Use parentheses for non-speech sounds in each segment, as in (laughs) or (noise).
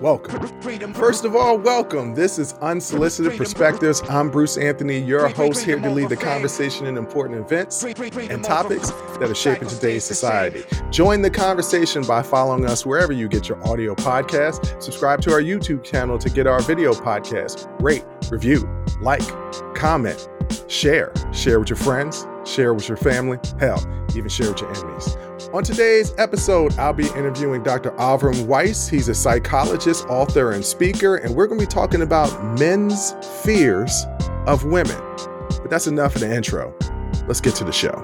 Welcome. First of all, welcome. This is Unsolicited Perspectives. I'm Bruce Anthony, your host here to lead the conversation in important events and topics that are shaping today's society. Join the conversation by following us wherever you get your audio podcast. Subscribe to our YouTube channel to get our video podcast. Rate, review, like, comment, share. Share with your friends, share with your family, hell, even share with your enemies. On today's episode, I'll be interviewing Dr. Avrum Weiss. He's a psychologist, author, and speaker, and we're going to be talking about men's fears of women. But that's enough of the intro. Let's get to the show.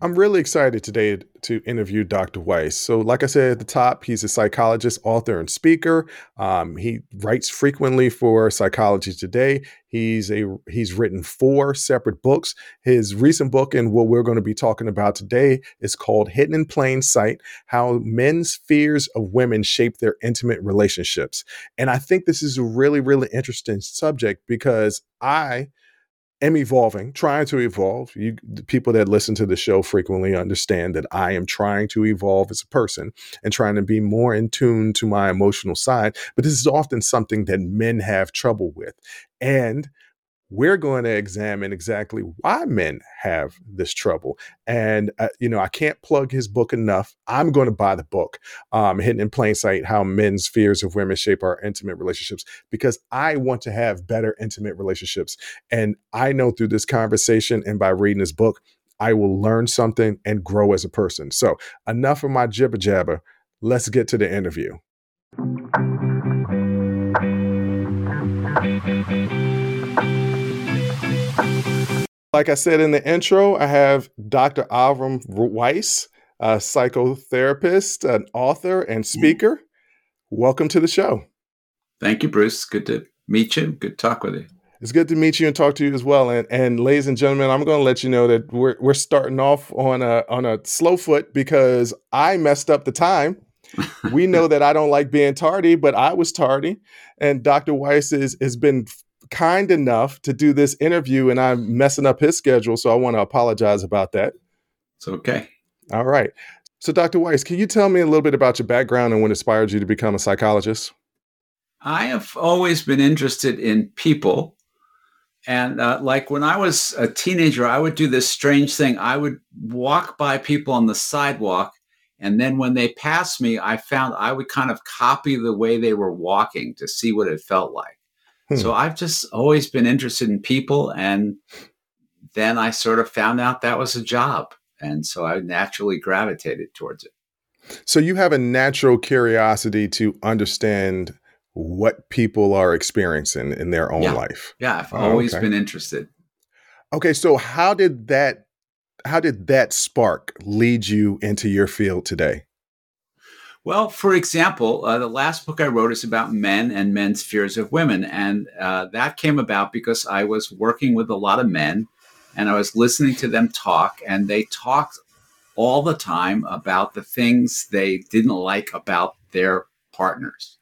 I'm really excited today to interview Dr. Weiss. So, like I said at the top, he's a psychologist, author, and speaker. Um, he writes frequently for Psychology Today. He's a he's written four separate books. His recent book and what we're going to be talking about today is called "Hidden in Plain Sight: How Men's Fears of Women Shape Their Intimate Relationships." And I think this is a really, really interesting subject because I am evolving, trying to evolve. You, the people that listen to the show frequently understand that I am trying to evolve as a person and trying to be more in tune to my emotional side. But this is often something that men have trouble with. And we're going to examine exactly why men have this trouble. And, uh, you know, I can't plug his book enough. I'm going to buy the book, um, Hidden in Plain Sight How Men's Fears of Women Shape Our Intimate Relationships, because I want to have better intimate relationships. And I know through this conversation and by reading this book, I will learn something and grow as a person. So, enough of my jibber jabber. Let's get to the interview. Like I said in the intro, I have Dr. Avrum Weiss, a psychotherapist, an author, and speaker. Welcome to the show. Thank you, Bruce. Good to meet you. Good to talk with you. It's good to meet you and talk to you as well. And, and ladies and gentlemen, I'm going to let you know that we're we're starting off on a on a slow foot because I messed up the time. (laughs) we know that I don't like being tardy, but I was tardy, and Dr. Weiss is, has been kind enough to do this interview and I'm messing up his schedule. So I want to apologize about that. It's okay. All right. So, Dr. Weiss, can you tell me a little bit about your background and what inspired you to become a psychologist? I have always been interested in people. And uh, like when I was a teenager, I would do this strange thing. I would walk by people on the sidewalk. And then when they passed me, I found I would kind of copy the way they were walking to see what it felt like. Hmm. So I've just always been interested in people. And then I sort of found out that was a job. And so I naturally gravitated towards it. So you have a natural curiosity to understand what people are experiencing in their own yeah. life. Yeah, I've always okay. been interested. Okay, so how did that how did that spark lead you into your field today? Well, for example, uh, the last book I wrote is about men and men's fears of women. And uh, that came about because I was working with a lot of men and I was listening to them talk, and they talked all the time about the things they didn't like about their partners.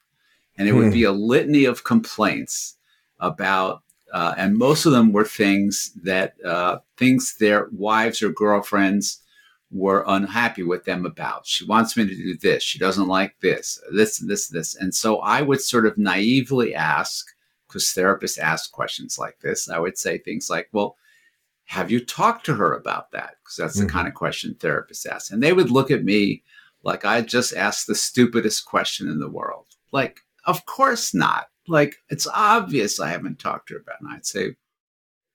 And it hmm. would be a litany of complaints about, uh, and most of them were things that uh, things their wives or girlfriends were unhappy with them about. She wants me to do this. She doesn't like this, this, this, this. And so I would sort of naively ask, because therapists ask questions like this, I would say things like, well, have you talked to her about that? Because that's mm-hmm. the kind of question therapists ask. And they would look at me like I just asked the stupidest question in the world. Like, of course not. Like, it's obvious I haven't talked to her about it. And I'd say,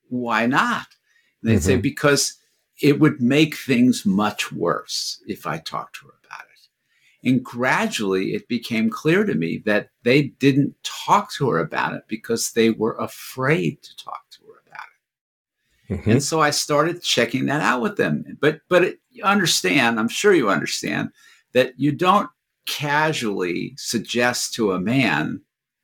why not? And they'd mm-hmm. say, because it would make things much worse if I talked to her about it. And gradually it became clear to me that they didn't talk to her about it because they were afraid to talk to her about it. Mm-hmm. And so I started checking that out with them. But but it, you understand, I'm sure you understand that you don't casually suggest to a man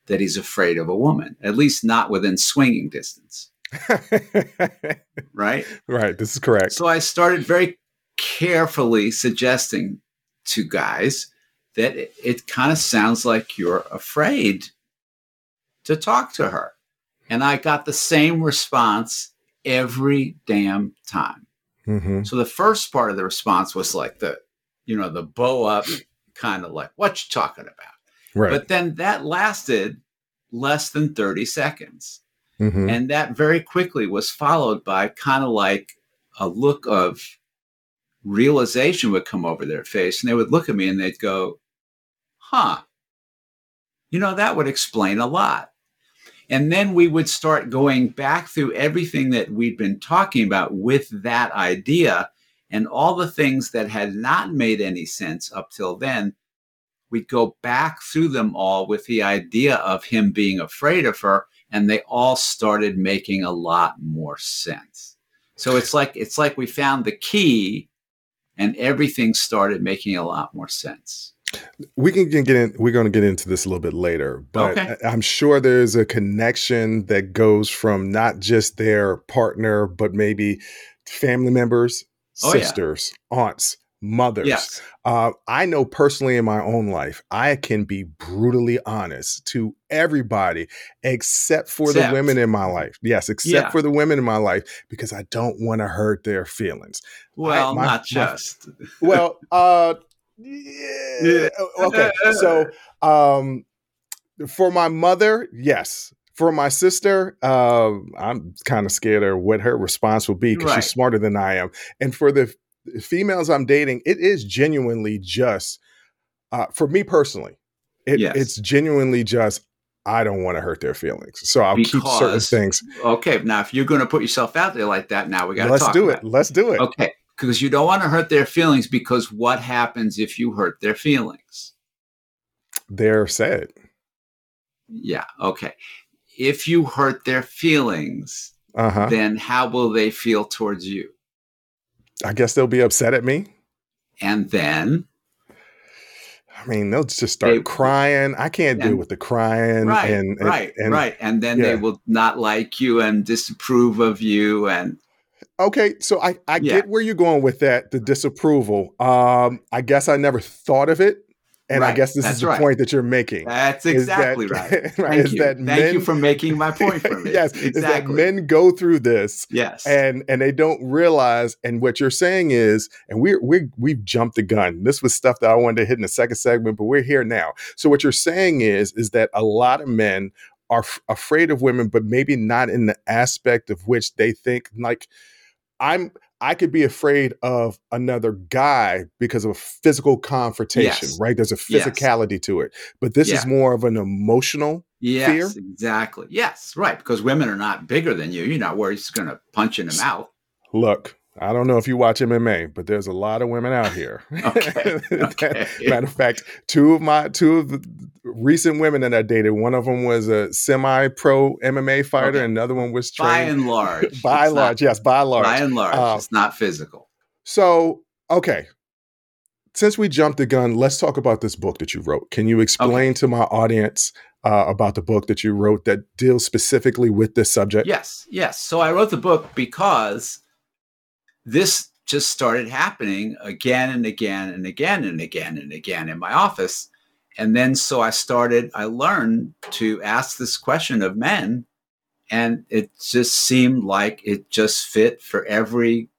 that he's afraid of a woman, at least not within swinging distance. (laughs) right? Right. This is correct. So I started very carefully suggesting to guys that it, it kind of sounds like you're afraid to talk to her. And I got the same response every damn time. Mm-hmm. So the first part of the response was like the, you know, the bow up kind of like, what you talking about? Right. But then that lasted less than 30 seconds. Mhm. And that very quickly was followed by kind of like a look of realization would come over their face. And they would look at me and they'd go, huh, you know, that would explain a lot. And then we would start going back through everything that we'd been talking about with that idea and all the things that had not made any sense up till then. We'd go back through them all with the idea of him being afraid of her, and they all started making a lot more sense. So it's like it's like we found the key, and everything started making a lot more sense. we can get in we're going to get into this a little bit later but Okay. I'm sure there's a connection that goes from not just their partner but maybe family members Oh, yeah. sisters aunts mothers Yes. uh, i know personally in my own life i can be brutally honest to everybody except for Except. the women in my life yes except Yeah. for the women in my life because i don't want to hurt their feelings Well, my- not my- just. well, (laughs) uh, yeah. Okay. So, um, for my mother, yes. For my sister, um, I'm kind of scared of what her response will be because Right. she's smarter than I am. And for the females I'm dating, it is genuinely just, uh, for me personally, it, Yes. it's genuinely just, I don't want to hurt their feelings. So I'll keep certain things. Okay, now if you're going to put yourself out there like that, now we got to Let's talk do about it. Let's do it. Okay, because you don't want to hurt their feelings. Because what happens if you hurt their feelings? They're sad. Yeah. Okay. If you hurt their feelings, Uh huh. then how will they feel towards you? I guess they'll be upset at me. And then, I mean, they'll just start They- crying. I can't deal with the crying. right, and, and, right, and- right, and then they will not like you and disapprove of you. And Okay, so I I Yeah. get where you're going with that, the disapproval. Um, I guess I never thought of it, and I guess this that's is the right. point that you're making. that's is exactly that- (laughs) right. right, Thank is you. that Thank you men- for making my point for (laughs) me. yes, is that exactly. men go through this yes. and and they don't realize and what you're saying is and we're we we've jumped the gun this was stuff that i wanted to hit in the second segment but we're here now so what you're saying is is that a lot of men are f- afraid of women but maybe not in the aspect of which they think like i'm i could be afraid of another guy because of a physical confrontation Yes. right there's a Yes. physicality to it but this Yeah. is more of an emotional Yes, fear? exactly. Yes, right. Because women are not bigger than you. You're not worried going to punch in the mouth. Look, I don't know if you watch MMA, but there's a lot of women out here. (laughs) Okay, (laughs) okay. Matter of fact, two of my two of the recent women that I dated, one of them was a semi-pro MMA fighter, Okay. and another one was By and large. (laughs) by and large. not- yes, by and large. By and large, Uh, it's not physical. so, okay. Since we jumped the gun, let's talk about this book that you wrote. Can you explain to my audience uh, about the book that you wrote that deals specifically with this subject? Yes, yes. So I wrote the book because this just started happening again and again and again and again and again in my office. And then so I started, I learned to ask this question of men, and it just seemed like it just fit for every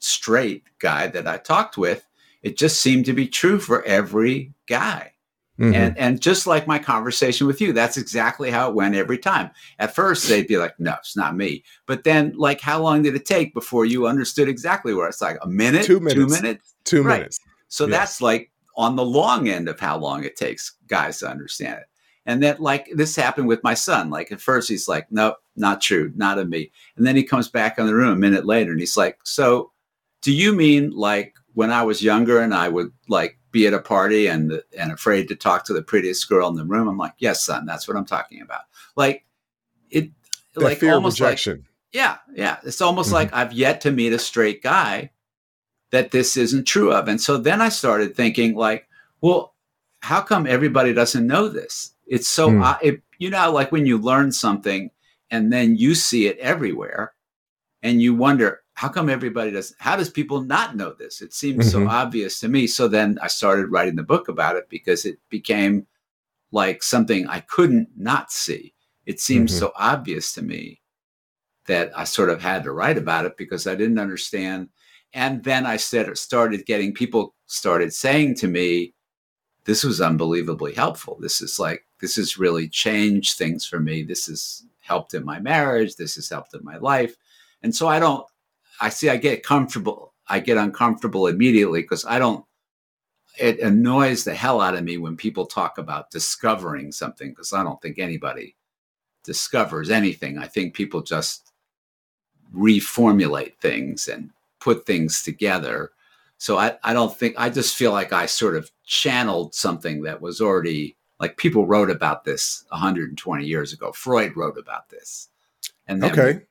straight guy that I talked with. It just seemed to be true for every guy. Mhm. And and just like my conversation with you, that's exactly how it went every time. At first, they'd be like, "No, it's not me." But then, like, how long did it take before you understood exactly where it's like a minute, Two minutes. two minutes? Two right. minutes. So Yes. that's like on the long end of how long it takes guys to understand it. And that, like, this happened with my son. Like, at first, he's like, "Nope, not true, not of me." And then he comes back in the room a minute later, and he's like, "So, do you mean like when I was younger and I would like be at a party and and afraid to talk to the prettiest girl in the room?" I'm like, "Yes, son, that's what I'm talking about." Like, it, That like fear of almost like yeah, yeah. It's almost Mhm. like I've yet to meet a straight guy that this isn't true of. And so then I started thinking, like, well, how come everybody doesn't know this? It's so, Hmm. uh, it, you know, like when you learn something and then you see it everywhere and you wonder, how come everybody doesn't, how does people not know this? It seems so Mhm. obvious to me. So then I started writing the book about it because it became like something I couldn't not see. It seemed Mhm. so obvious to me that I sort of had to write about it because I didn't understand. and then I said, started getting people started saying to me, this was unbelievably helpful. This is like, this has really changed things for me. This has helped in my marriage. This has helped in my life. And so I don't, I see, I get comfortable. I get uncomfortable immediately because I don't, it annoys the hell out of me when people talk about discovering something because I don't think anybody discovers anything. I think people just reformulate things and put things together. So I, I don't think, I just feel like I sort of channeled something that was already like people wrote about this 120 years ago. Freud wrote about this. And okay.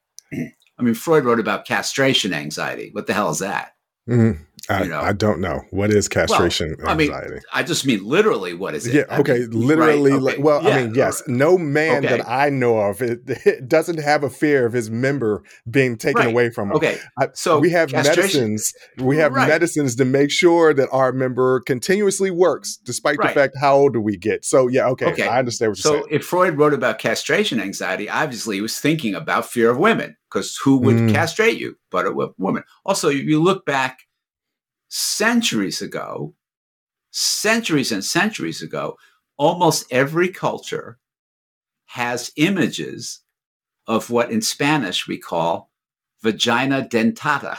I mean, Freud wrote about castration anxiety. What the hell is that? Mm-hmm. I, you know? I don't know what is castration well, anxiety. I mean, I just mean literally. What is it? Yeah. Okay. mean, literally. Right, okay. Well, yeah, I mean, yes. No man okay. that I know of it, (laughs) it, doesn't have a fear of his member being taken right. away from him. Okay. So we have medicines. We have medicines to make sure that our member continuously works, despite the fact how old do we get. So yeah. Okay. okay. I understand what you're so saying. So if Freud wrote about castration anxiety, obviously he was thinking about fear of women because who would mm. castrate you but a woman? Also, you look back centuries ago, centuries and centuries ago, almost every culture has images of what in Spanish we call vagina dentata.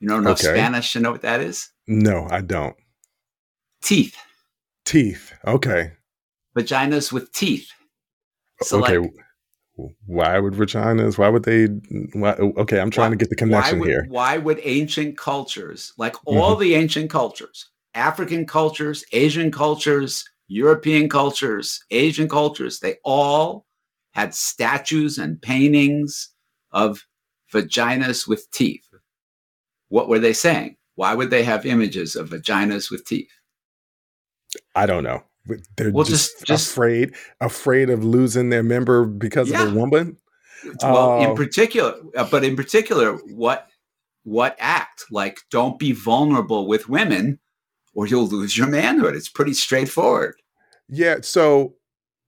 You don't know okay. Spanish? You know what that is? No, I don't. Teeth. Teeth. Okay. Vaginas with teeth. So okay. Like, why would vaginas why would they why, okay i'm trying why, to get the connection why would, here why would ancient cultures like all mm-hmm. the ancient cultures african cultures asian cultures european cultures asian cultures they all had statues and paintings of vaginas with teeth. What were they saying? Why would they have images of vaginas with teeth? I don't know they're well, just, just, just afraid afraid of losing their member because yeah. of a woman well uh, in oh. particular but in particular what what act like don't be vulnerable with women or you'll lose your manhood it's pretty straightforward yeah so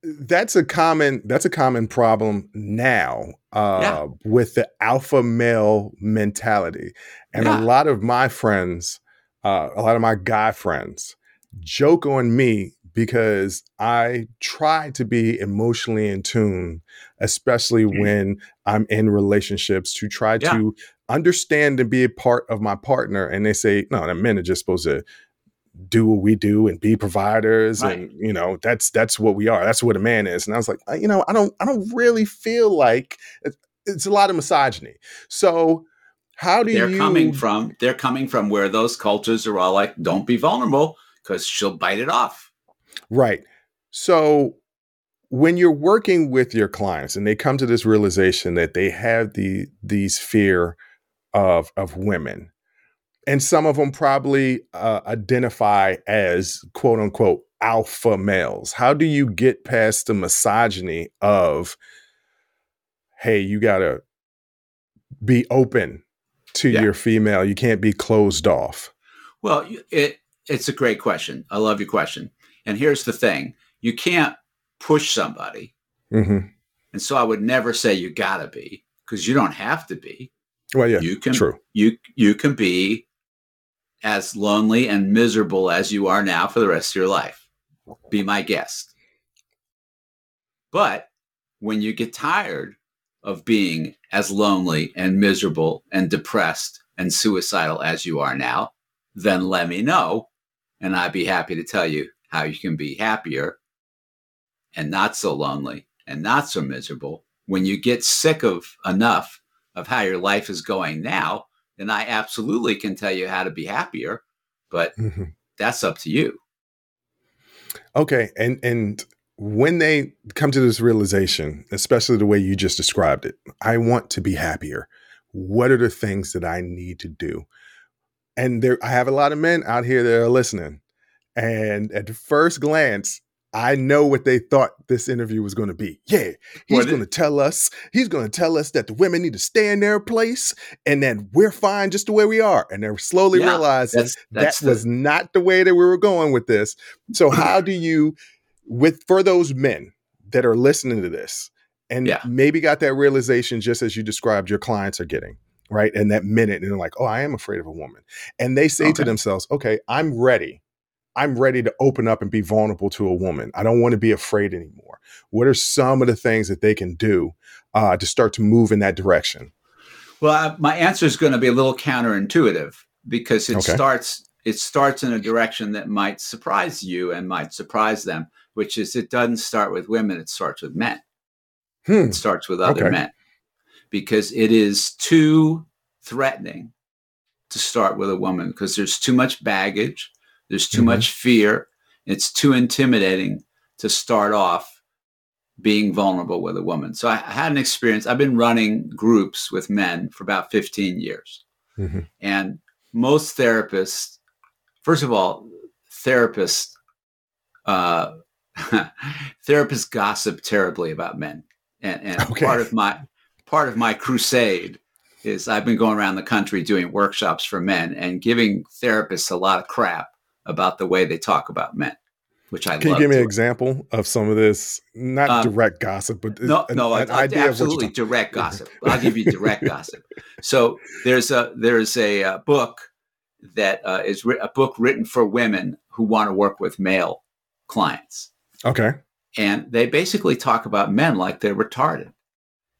that's a common that's a common problem now uh, yeah. with the alpha male mentality and yeah. a lot of my friends uh, a lot of my guy friends joke on me because I try to be emotionally in tune, especially mm-hmm. when I'm in relationships, to try yeah. to understand and be a part of my partner. And they say, no, the men are just supposed to do what we do and be providers right. and you know that's that's what we are that's what a man is and i was like you know i don't i don't really feel like it's, it's a lot of misogyny so how do they're you... coming from they're coming from where those cultures are all like don't be vulnerable because she'll bite it off Right. So when you're working with your clients and they come to this realization that they have the these fear of of women, and some of them probably uh, identify as quote unquote alpha males. How do you get past the misogyny of, hey, you gotta be open to yeah. your female. You can't be closed off. Well, it it's a great question. I love your question. And here's the thing you can't push somebody. Mm-hmm. And so I would never say you gotta be because you don't have to be. Well, yeah, you can, true. You, you can be as lonely and miserable as you are now for the rest of your life. Be my guest. But when you get tired of being as lonely and miserable and depressed and suicidal as you are now, then let me know. And I'd be happy to tell you how you can be happier and not so lonely and not so miserable. When you get sick of enough of how your life is going now, then I absolutely can tell you how to be happier, but mm-hmm. that's up to you. Okay. And and when they come to this realization, especially the way you just described it, I want to be happier. What are the things that I need to do? And there I have a lot of men out here that are listening and at first glance, I know what they thought this interview was going to be. Yeah, he's going to tell us, he's going to tell us that the women need to stay in their place and then we're fine just the way we are. And they're slowly yeah, realizing that's, that's that the... was not the way that we were going with this. So mm-hmm. how do you with for those men that are listening to this and yeah. maybe got that realization just as you described your clients are getting. right? In that minute, and they're like, "Oh, I am afraid of a woman," and they say okay. to themselves, "Okay, I'm ready. I'm ready to open up and be vulnerable to a woman. I don't want to be afraid anymore." What are some of the things that they can do uh, to start to move in that direction? Well, I, my answer is going to be a little counterintuitive because it okay. starts it starts in a direction that might surprise you and might surprise them, which is it doesn't start with women; it starts with men. Hmm. It starts with other okay. men because it is too threatening to start with a woman because there's too much baggage, there's too mm-hmm. much fear, it's too intimidating to start off being vulnerable with a woman. So I had an experience. I've been running groups with men for about 15 years. Mm-hmm. And most therapists, first of all, therapists, uh, (laughs) therapists gossip terribly about men. And, and (laughs) okay. part of my part of my crusade is I've been going around the country doing workshops for men and giving therapists a lot of crap about the way they talk about men, which I can you give me an example of some of this? Not um, direct gossip, but no, an, no, an idea absolutely direct (laughs) gossip. I'll give you direct (laughs) gossip. So there's a there's a, a uh, book that uh, is ri- a book written for women who want to work with male clients. Okay, and they basically talk about men like they're retarded.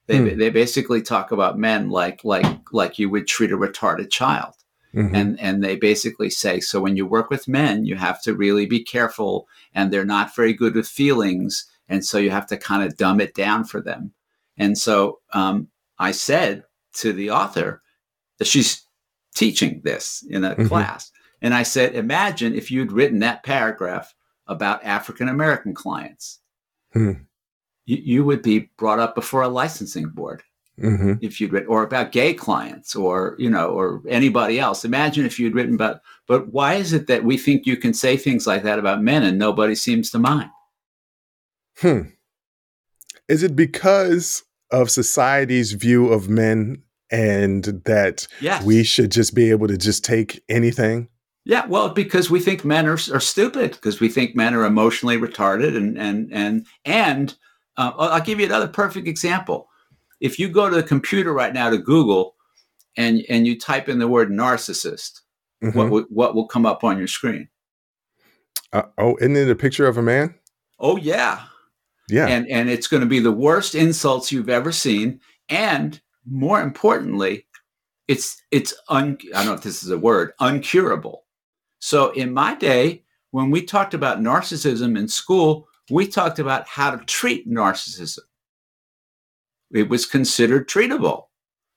They, hmm. they basically talk about men like like like you would treat a retarded child. Mm-hmm. And and they basically say so when you work with men, you have to really be careful and they're not very good with feelings. And so you have to kind of dumb it down for them. And so um, I said to the author that she's teaching this in a mm-hmm. class. And I said, imagine if you'd written that paragraph about African American clients. Hmm you, you would be brought up before a licensing board mm-hmm. if you'd written or about gay clients or you know or anybody else imagine if you'd written about but why is it that we think you can say things like that about men and nobody seems to mind hmm is it because of society's view of men and that yes. we should just be able to just take anything yeah, well, because we think men are, are stupid, because we think men are emotionally retarded, and and and and uh, I'll give you another perfect example. If you go to the computer right now to Google and, and you type in the word narcissist, mm-hmm. what, will, what will come up on your screen? Uh, oh, isn't it a picture of a man? Oh, yeah. Yeah. And, and it's going to be the worst insults you've ever seen. And more importantly, it's, it's un, I don't know if this is a word, uncurable. So in my day, when we talked about narcissism in school, we talked about how to treat narcissism. It was considered treatable.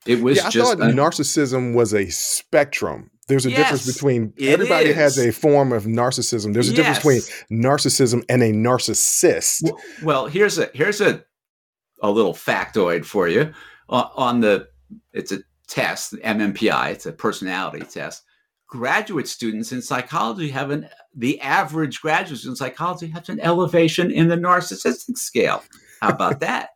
It was yeah, I just thought a, narcissism was a spectrum. There's a yes, difference between everybody is. has a form of narcissism. There's a yes. difference between narcissism and a narcissist. Well, well, here's a here's a a little factoid for you uh, on the it's a test MMPI. It's a personality test graduate students in psychology have an the average graduate in psychology has an elevation in the narcissistic scale. How about that?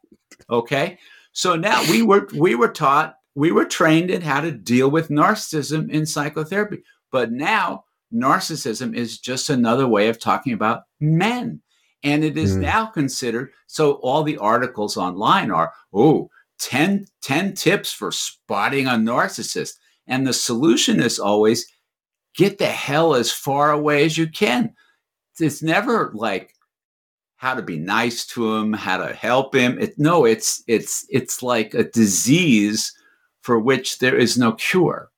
Okay. So now we were we were taught, we were trained in how to deal with narcissism in psychotherapy. But now narcissism is just another way of talking about men. And it is mm. now considered so all the articles online are, oh, 10, 10 tips for spotting a narcissist. And the solution is always get the hell as far away as you can. It's never like how to be nice to him, how to help him. It, no, it's it's it's like a disease for which there is no cure.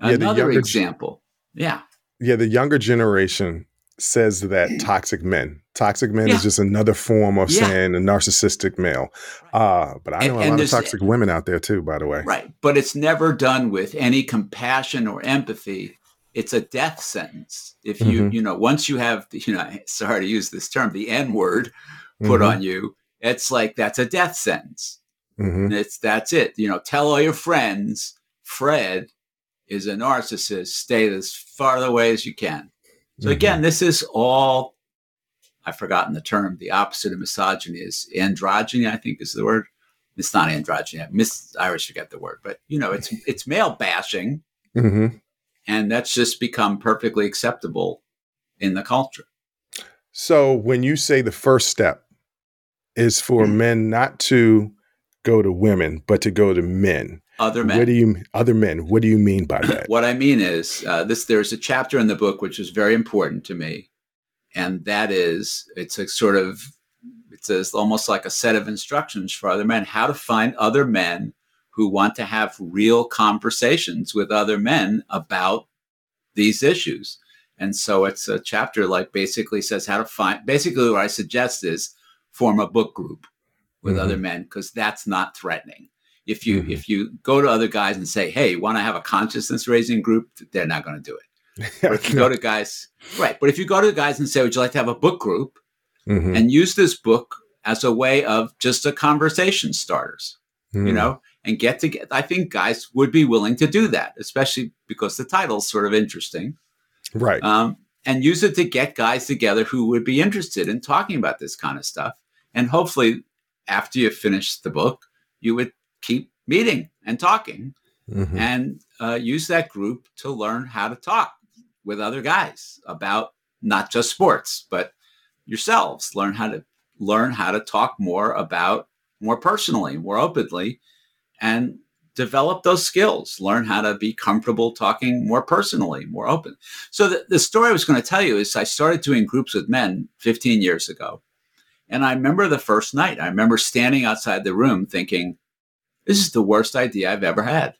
Yeah, Another example. Yeah. Yeah, the younger generation says that (clears throat) toxic men. Toxic men yeah. is just another form of yeah. saying a narcissistic male. Uh, but I know and, a lot of toxic women out there too, by the way. Right. But it's never done with any compassion or empathy it's a death sentence. If you, mm-hmm. you know, once you have, you know, (laughs) sorry to use this term, the N word put mm-hmm. on you, it's like that's a death sentence. Mm-hmm. It's that's it. You know, tell all your friends Fred is a narcissist. Stay as far away as you can. So again, mm-hmm. this is all I've forgotten the term. The opposite of misogyny is androgyny. I think is the word. It's not androgyny. Miss I always forget the word, but you know, it's it's male bashing. Mm-hmm. And that's just become perfectly acceptable in the culture. So when you say the first step is for mm-hmm. men not to go to women, but to go to men, other men. What do you other men? What do you mean by that? what I mean is uh, this. There's a chapter in the book which is very important to me, and that is it's a sort of it's a, almost like a set of instructions for other men how to find other men who want to have real conversations with other men about these issues. And so it's a chapter like basically says how to find basically what I suggest is form a book group with mm-hmm. other men because that's not threatening. If you mm-hmm. if you go to other guys and say, "Hey, you want to have a consciousness raising group?" they're not going to do it. (laughs) If you go to guys, right? But if you go to guys and say, "Would you like to have a book group?" Mm-hmm. and use this book as a way of just a conversation starters, you mm. know, and get to get. I think guys would be willing to do that, especially because the title's sort of interesting, right? Um, and use it to get guys together who would be interested in talking about this kind of stuff, and hopefully, after you finish the book, you would keep meeting and talking mm-hmm. and uh, use that group to learn how to talk with other guys about not just sports, but yourselves. Learn how to learn how to talk more about more personally, more openly, and develop those skills. Learn how to be comfortable talking more personally, more open. So the, the story I was going to tell you is I started doing groups with men 15 years ago. And I remember the first night, I remember standing outside the room thinking, this is the worst idea I've ever had.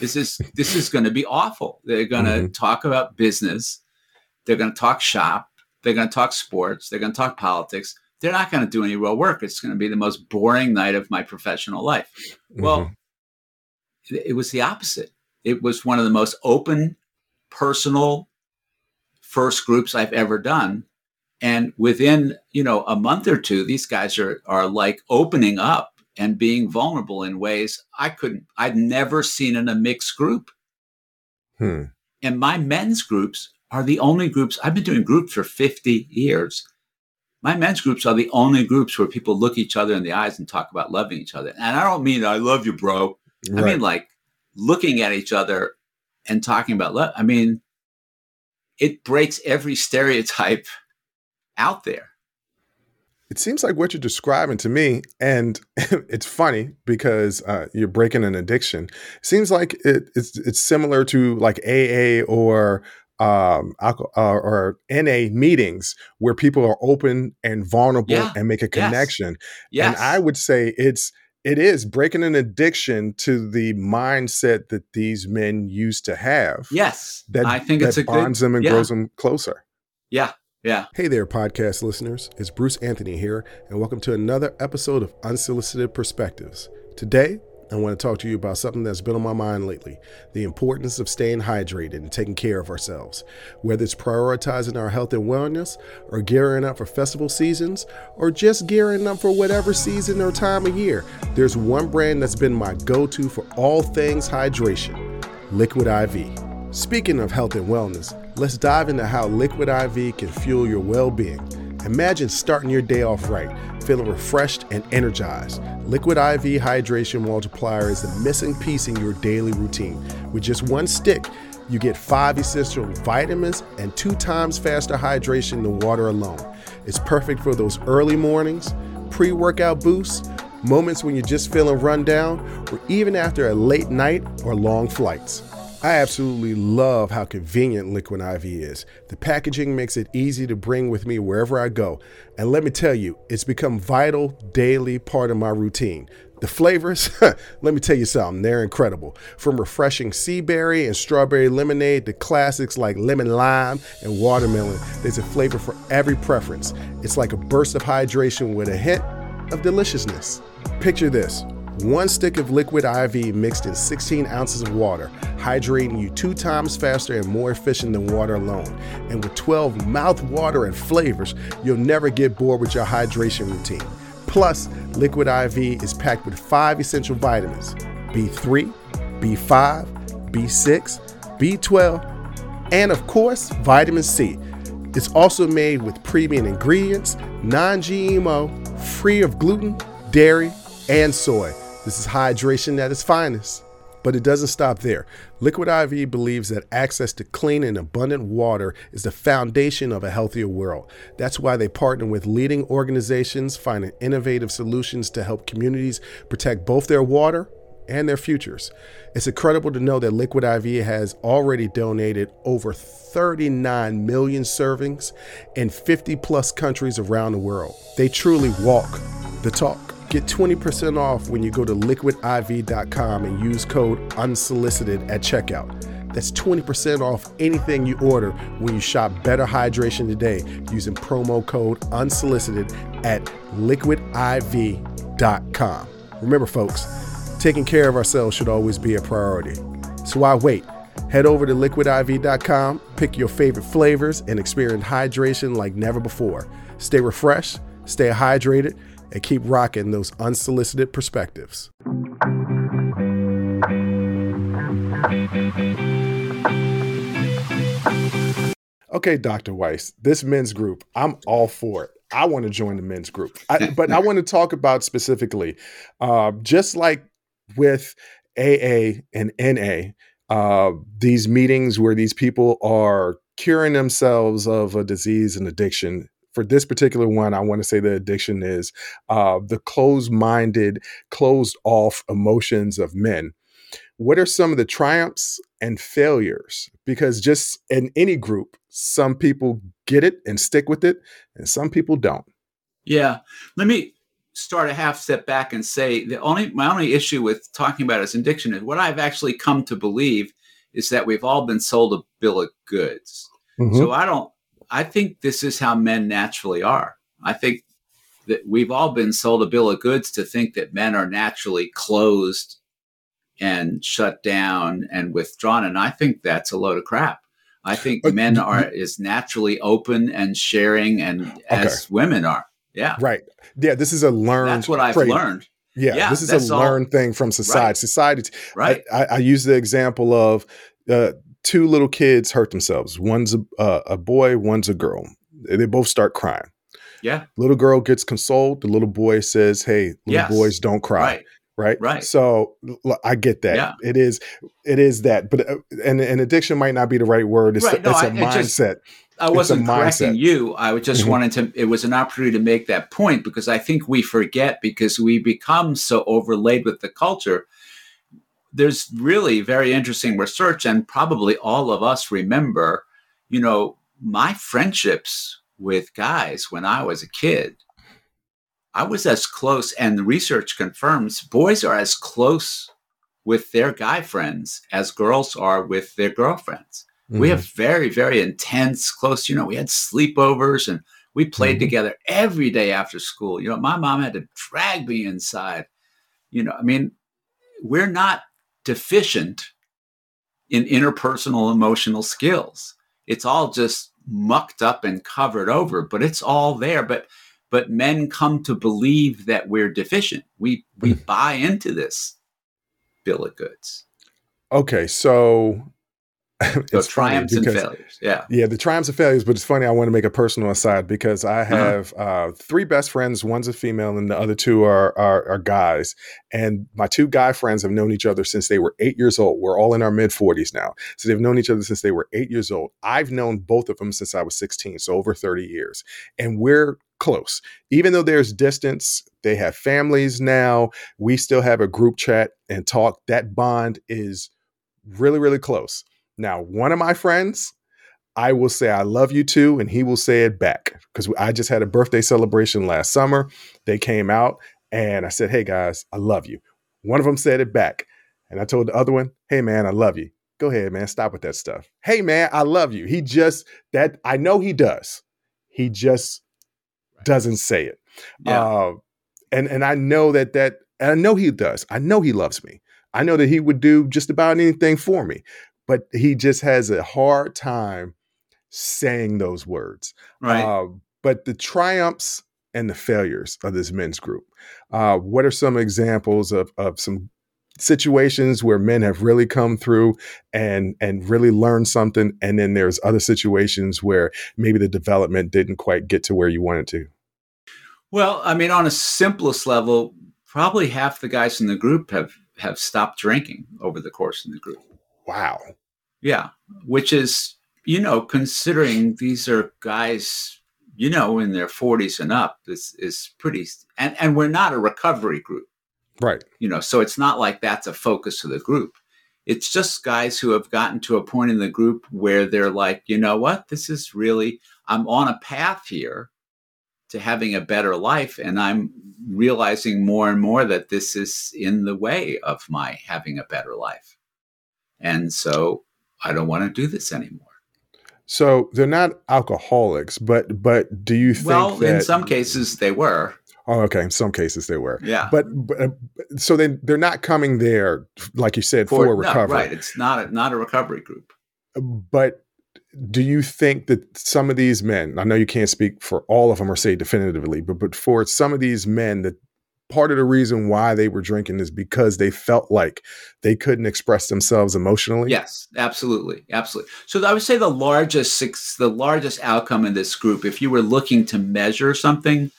This is this is going to be awful. They're going to mm-hmm. talk about business. They're going to talk shop. They're going to talk sports. They're going to talk politics. They're not going to do any real work. It's going to be the most boring night of my professional life. Mm-hmm. Well, it, it was the opposite. It was one of the most open, personal first groups I've ever done. And within, you know, a month or two, these guys are are like opening up and being vulnerable in ways I couldn't, I'd never seen in a mixed group. Hmm. And my men's groups are the only groups, I've been doing groups for 50 years. My men's groups are the only groups where people look each other in the eyes and talk about loving each other. And I don't mean, I love you, bro. Right. I mean, like looking at each other and talking about love. I mean, it breaks every stereotype out there it seems like what you're describing to me, and (laughs) it's funny because uh, you're breaking an addiction. Seems like it, it's it's similar to like AA or um, uh, or NA meetings where people are open and vulnerable yeah. and make a connection. Yes. yes. And I would say it's it is breaking an addiction to the mindset that these men used to have. Yes, that I think that it's a bonds good, them and yeah. grows them closer. Yeah, yeah. Hey there, podcast listeners. It's Bruce Anthony here, and welcome to another episode of Unsolicited Perspectives. Today, I want to talk to you about something that's been on my mind lately the importance of staying hydrated and taking care of ourselves. Whether it's prioritizing our health and wellness, or gearing up for festival seasons, or just gearing up for whatever season or time of year, there's one brand that's been my go to for all things hydration Liquid IV. Speaking of health and wellness, let's dive into how Liquid IV can fuel your well being. Imagine starting your day off right, feeling refreshed and energized. Liquid IV Hydration Multiplier is the missing piece in your daily routine. With just one stick, you get five essential vitamins and two times faster hydration than water alone. It's perfect for those early mornings, pre workout boosts, moments when you're just feeling run down, or even after a late night or long flights. I absolutely love how convenient Liquid IV is. The packaging makes it easy to bring with me wherever I go. And let me tell you, it's become a vital daily part of my routine. The flavors, (laughs) let me tell you something, they're incredible. From refreshing sea berry and strawberry lemonade to classics like lemon lime and watermelon, there's a flavor for every preference. It's like a burst of hydration with a hint of deliciousness. Picture this one stick of liquid IV mixed in 16 ounces of water, hydrating you two times faster and more efficient than water alone. And with 12 mouth flavors, you'll never get bored with your hydration routine. Plus, Liquid IV is packed with five essential vitamins B3, B5, B6, B12, and of course, vitamin C. It's also made with premium ingredients, non GMO, free of gluten, dairy, and soy. This is hydration at its finest. But it doesn't stop there. Liquid IV believes that access to clean and abundant water is the foundation of a healthier world. That's why they partner with leading organizations finding innovative solutions to help communities protect both their water and their futures. It's incredible to know that Liquid IV has already donated over 39 million servings in 50 plus countries around the world. They truly walk the talk. Get 20% off when you go to liquidiv.com and use code unsolicited at checkout. That's 20% off anything you order when you shop Better Hydration today using promo code unsolicited at liquidiv.com. Remember, folks, taking care of ourselves should always be a priority. So why wait? Head over to liquidiv.com, pick your favorite flavors, and experience hydration like never before. Stay refreshed, stay hydrated, and keep rocking those unsolicited perspectives. Okay, Dr. Weiss, this men's group, I'm all for it. I want to join the men's group. I, (laughs) but I want to talk about specifically, uh, just like with AA and NA, uh, these meetings where these people are curing themselves of a disease and addiction. For this particular one, I want to say the addiction is uh, the closed minded, closed off emotions of men. What are some of the triumphs and failures? Because just in any group, some people get it and stick with it, and some people don't. Yeah. Let me start a half step back and say the only my only issue with talking about as addiction is what I've actually come to believe is that we've all been sold a bill of goods. Mm-hmm. So I don't I think this is how men naturally are. I think that we've all been sold a bill of goods to think that men are naturally closed and shut down and withdrawn and I think that's a load of crap. I think men are is naturally open and sharing and okay. as women are. Yeah. Right. Yeah. This is a learned. That's what I've trait. learned. Yeah, yeah, This is a learned all. thing from society. Right. Society. Right. I, I, use the example of uh, two little kids hurt themselves. One's a, uh, a boy, one's a girl. They both start crying. Yeah. Little girl gets consoled. The little boy says, Hey, little yes. boys don't cry. Right right right so i get that yeah. it is it is that but uh, and, and addiction might not be the right word it's, right. no, it's a I, mindset just, i wasn't correcting you i just mm-hmm. wanted to it was an opportunity to make that point because i think we forget because we become so overlaid with the culture there's really very interesting research and probably all of us remember you know my friendships with guys when i was a kid I was as close, and the research confirms boys are as close with their guy friends as girls are with their girlfriends. Mm-hmm. We have very, very intense, close, you know, we had sleepovers and we played mm-hmm. together every day after school. You know, my mom had to drag me inside. You know, I mean, we're not deficient in interpersonal emotional skills. It's all just mucked up and covered over, but it's all there. But but men come to believe that we're deficient. We we mm. buy into this bill of goods. Okay, so (laughs) so triumphs because, and failures. Yeah. Yeah, the triumphs and failures, but it's funny, I want to make a personal aside because I uh-huh. have uh-huh. uh, three best friends. One's a female and the other two are, are, are guys. And my two guy friends have known each other since they were eight years old. We're all in our mid 40s now. So they've known each other since they were eight years old. I've known both of them since I was 16, so over 30 years. And we're close. Even though there's distance, they have families now. We still have a group chat and talk. That bond is really, really close. Now, one of my friends, I will say I love you too, and he will say it back because I just had a birthday celebration last summer. They came out and I said, Hey guys, I love you. One of them said it back. And I told the other one, Hey man, I love you. Go ahead, man. Stop with that stuff. Hey man, I love you. He just that I know he does. He just doesn't say it. Yeah. Uh, and and I know that that and I know he does. I know he loves me. I know that he would do just about anything for me but he just has a hard time saying those words. Right. Uh, but the triumphs and the failures of this men's group. Uh, what are some examples of, of some situations where men have really come through and and really learned something and then there's other situations where maybe the development didn't quite get to where you wanted to well i mean on a simplest level probably half the guys in the group have have stopped drinking over the course of the group Wow. Yeah, which is you know considering these are guys you know in their 40s and up is is pretty and and we're not a recovery group Right. You know, so it's not like that's a focus of the group. It's just guys who have gotten to a point in the group where they're like, you know what, this is really, I'm on a path here to having a better life. And I'm realizing more and more that this is in the way of my having a better life. And so I don't want to do this anymore. So they're not alcoholics, but but do you think well, that, in some cases they were. Oh, okay. In some cases they were. Yeah. But, but uh, so they they're not coming there, like you said, for, for recovery. No, right. It's not a, not a recovery group. But do you think that some of these men, I know you can't speak for all of them or say definitively, but but for some of these men that part of the reason why they were drinking is because they felt like they couldn't express themselves emotionally yes absolutely absolutely so i would say the largest six the largest outcome in this group if you were looking to measure something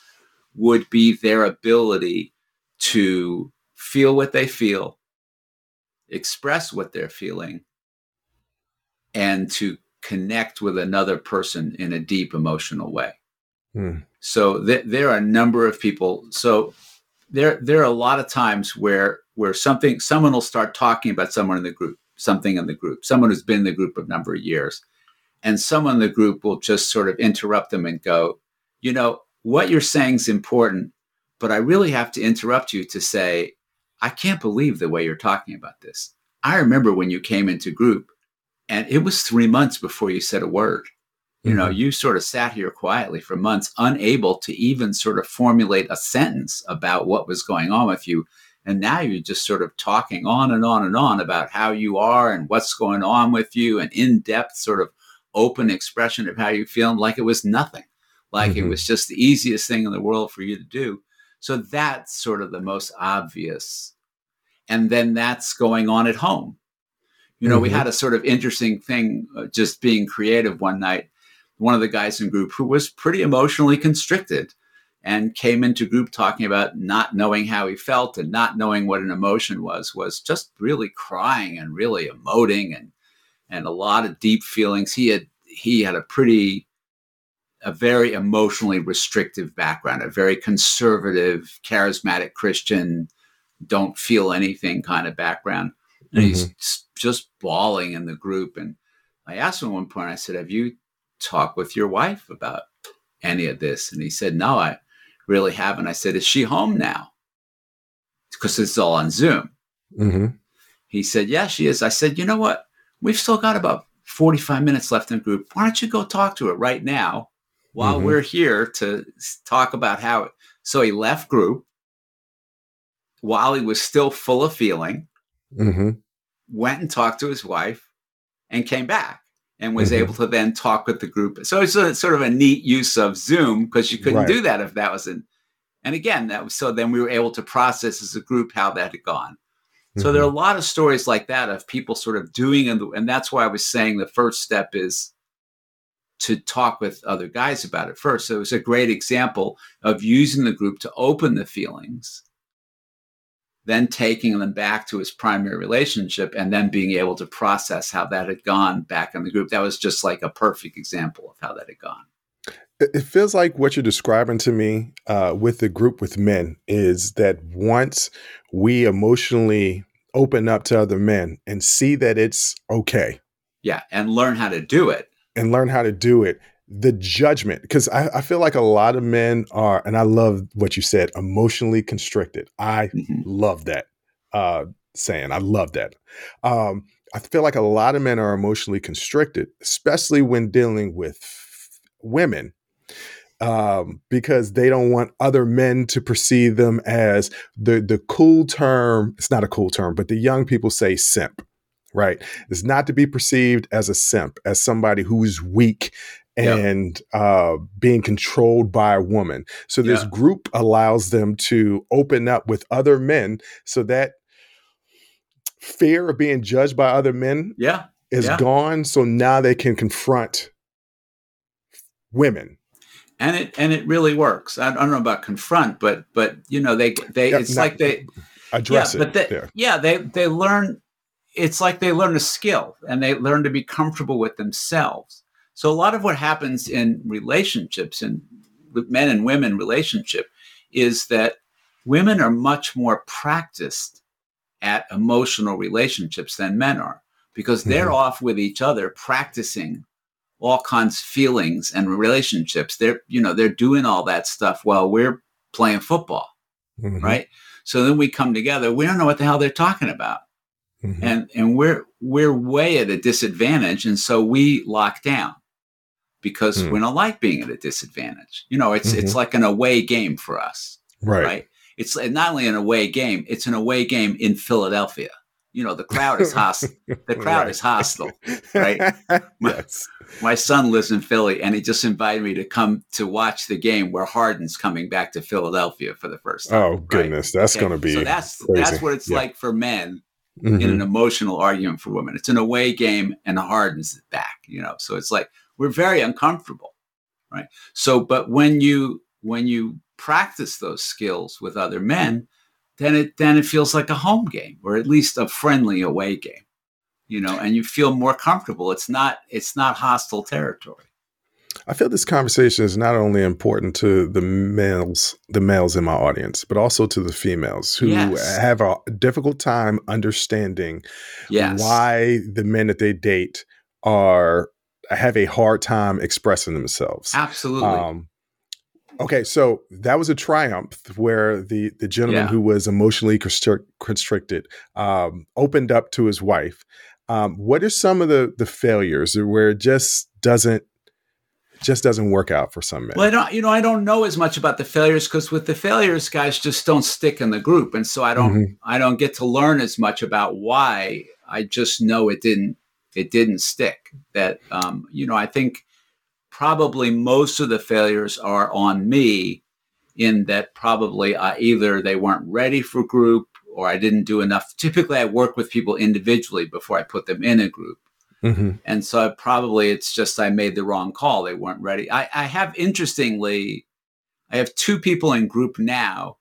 would be their ability to feel what they feel, express what they're feeling, and to connect with another person in a deep emotional way. Hmm. So th- there are a number of people. So there there are a lot of times where where something someone will start talking about someone in the group, something in the group, someone who's been in the group a number of years, and someone in the group will just sort of interrupt them and go, you know, what you're saying is important, but I really have to interrupt you to say, I can't believe the way you're talking about this. I remember when you came into group and it was three months before you said a word. You know, mm-hmm. you sort of sat here quietly for months, unable to even sort of formulate a sentence about what was going on with you. And now you're just sort of talking on and on and on about how you are and what's going on with you, an in depth, sort of open expression of how you feel, like it was nothing like mm-hmm. it was just the easiest thing in the world for you to do. So that's sort of the most obvious. And then that's going on at home. You know, mm-hmm. we had a sort of interesting thing uh, just being creative one night. One of the guys in group who was pretty emotionally constricted and came into group talking about not knowing how he felt and not knowing what an emotion was was just really crying and really emoting and and a lot of deep feelings he had he had a pretty a very emotionally restrictive background, a very conservative, charismatic Christian, don't feel anything kind of background. And mm-hmm. he's just bawling in the group. And I asked him at one point, I said, Have you talked with your wife about any of this? And he said, No, I really haven't. I said, Is she home now? Because it's all on Zoom. Mm-hmm. He said, Yeah, she is. I said, You know what? We've still got about 45 minutes left in the group. Why don't you go talk to her right now? while mm-hmm. we're here to talk about how it. So he left group while he was still full of feeling, mm-hmm. went and talked to his wife, and came back and was mm-hmm. able to then talk with the group. So it's a, sort of a neat use of Zoom because you couldn't right. do that if that wasn't. And again, that was so then we were able to process as a group how that had gone. So there are mm-hmm. a lot of stories like that of people sort of doing, and, and that's why I was saying the first step is to talk with other guys about it first. So it was a great example of using the group to open the feelings, then taking them back to his primary relationship, and then being able to process how that had gone back in the group. That was just like a perfect example of how that had gone. It feels like what you're describing to me uh, with the group with men is that once we emotionally open up to other men and see that it's okay. Yeah, and learn how to do it and learn how to do it the judgment because I, I, feel like a lot of men are and i love what you said emotionally constricted i mm-hmm. love that uh, saying i love that um, i feel like a lot of men are emotionally constricted especially when dealing with f- women um, because they don't want other men to perceive them as the the cool term it's not a cool term but the young people say simp right? Is not to be perceived as a simp, as somebody who's weak and yep. uh, being controlled by a woman. So this yeah. group allows them to open up with other men so that fear of being judged by other men yeah. is yeah. gone. So now they can confront women. And it and it really works. I don't know about confront, but but you know they they it's like they address yeah, it. But they, yeah, they they learn it's like they learn a skill and they learn to be comfortable with themselves. So a lot of what happens in relationships and with men and women relationship is that women are much more practiced at emotional relationships than men are because they're mm-hmm. off with each other practicing all kinds of feelings and relationships. They're, you know, they're doing all that stuff while we're playing football. Mm-hmm. Right. So then we come together, we don't know what the hell they're talking about. Mm-hmm. And and we're we're way at a disadvantage. And so we lock down because mm. we don't like being at a disadvantage. You know, it's it's mm-hmm. like an away game for us. Right. Right. It's not only an away game, it's an away game in Philadelphia you know the crowd is hostile the (laughs) crowd right. is hostile right (laughs) my, yes. my son lives in philly and he just invited me to come to watch the game where harden's coming back to philadelphia for the first time oh goodness right? that's okay. going to be so that's crazy. that's what it's yeah. like for men mm-hmm. in an emotional argument for women it's an away game and harden's back you know so it's like we're very uncomfortable right so but when you when you practice those skills with other men then it then it feels like a home game or at least a friendly away game you know and you feel more comfortable it's not it's not hostile territory i feel this conversation is not only important to the males the males in my audience but also to the females who yes. have a difficult time understanding yes. why the men that they date are have a hard time expressing themselves absolutely um, Okay, so that was a triumph where the the gentleman yeah. who was emotionally constric- constricted um, opened up to his wife. Um, what are some of the the failures where it just doesn't just doesn't work out for some men? Well, I don't, you know, I don't know as much about the failures because with the failures, guys just don't stick in the group, and so I don't mm-hmm. I don't get to learn as much about why. I just know it didn't it didn't stick. That um, you know, I think probably most of the failures are on me in that probably I, either they weren't ready for group or I didn't do enough. Typically, I work with people individually before I put them in a group. Mm-hmm. And so probably it's just I made the wrong call. They weren't ready. I, I have interestingly, I have two people in group now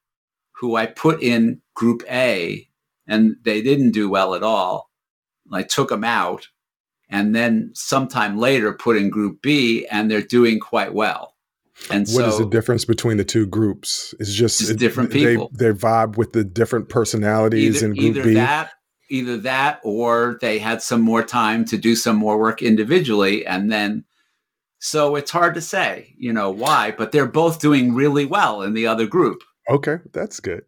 who I put in group A and they didn't do well at all. I took them out and then sometime later put in group B and they're doing quite well. And what so, is the difference between the two groups? It's just, just different people. They, they vibe with the different personalities either, in group either B. That, either that or they had some more time to do some more work individually and then so it's hard to say, you know, why, but they're both doing really well in the other group. Okay, that's good.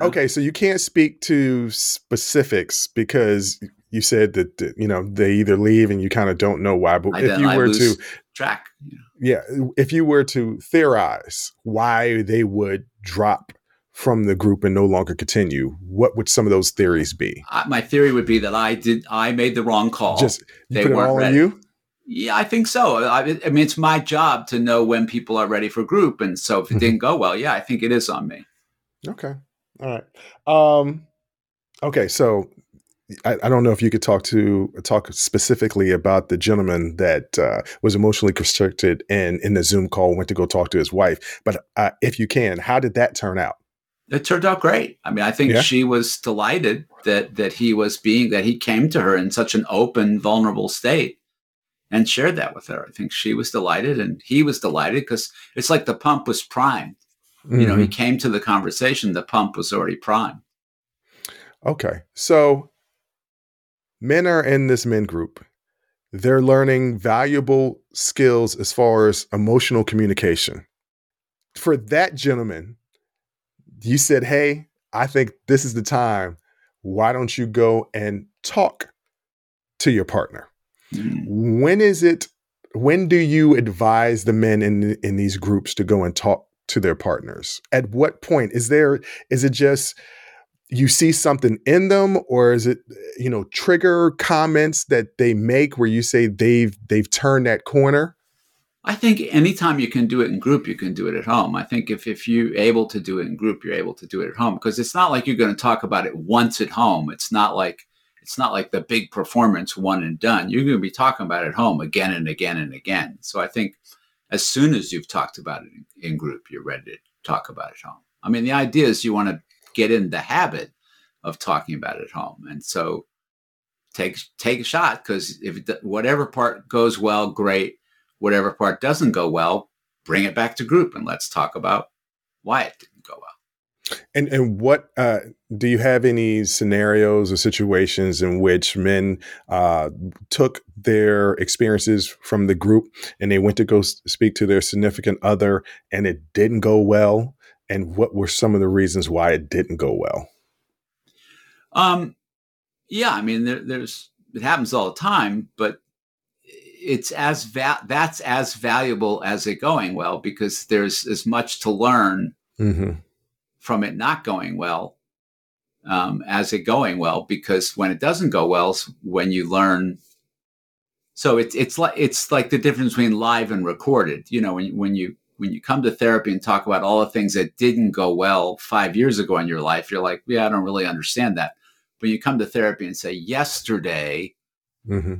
Okay, so you can't speak to specifics because you said that you know they either leave and you kind of don't know why. But I if you I were to track, yeah, if you were to theorize why they would drop from the group and no longer continue, what would some of those theories be? Uh, my theory would be that I did I made the wrong call. Just they put it all ready. on you. Yeah, I think so. I, I, mean, it's my job to know when people are ready for group, and so if it mm-hmm. didn't go well, yeah, I think it is on me. Okay, all right. Um, okay, so I, I, don't know if you could talk to talk specifically about the gentleman that uh, was emotionally constricted and in the Zoom call went to go talk to his wife. But uh, if you can, how did that turn out? It turned out great. I mean, I think yeah. she was delighted that that he was being that he came to her in such an open, vulnerable state and shared that with her. I think she was delighted and he was delighted because it's like the pump was primed. Mm-hmm. You know, he mm-hmm. came to the conversation, the pump was already primed. Okay. So men are in this men group. They're learning valuable skills as far as emotional communication. For that gentleman, you said, Hey, I think this is the time. Why don't you go and talk to your partner? Mm-hmm. When is it? When do you advise the men in in these groups to go and talk to their partners? At what point is there? Is it just you see something in them or is it you know trigger comments that they make where you say they've they've turned that corner i think anytime you can do it in group you can do it at home i think if, if you're able to do it in group you're able to do it at home because it's not like you're going to talk about it once at home it's not like it's not like the big performance one and done you're going to be talking about it home again and again and again so i think as soon as you've talked about it in, in group you're ready to talk about it home i mean the idea is you want to get in the habit of talking about it at home. And so take take a shot because if whatever part goes well, great. Whatever part doesn't go well, bring it back to group and let's talk about why it. And and what uh, do you have any scenarios or situations in which men uh, took their experiences from the group and they went to go speak to their significant other and it didn't go well? And what were some of the reasons why it didn't go well? Um, yeah, I mean, there, there's it happens all the time, but it's as va- that's as valuable as it going well because there's as much to learn. Mm-hmm from it not going well um, as it going well because when it doesn't go well when you learn. So it's it's like it's like the difference between live and recorded. You know when, when you when you come to therapy and talk about all the things that didn't go well five years ago in your life you're like yeah i don't really understand that. But you come to therapy and say yesterday mm-hmm.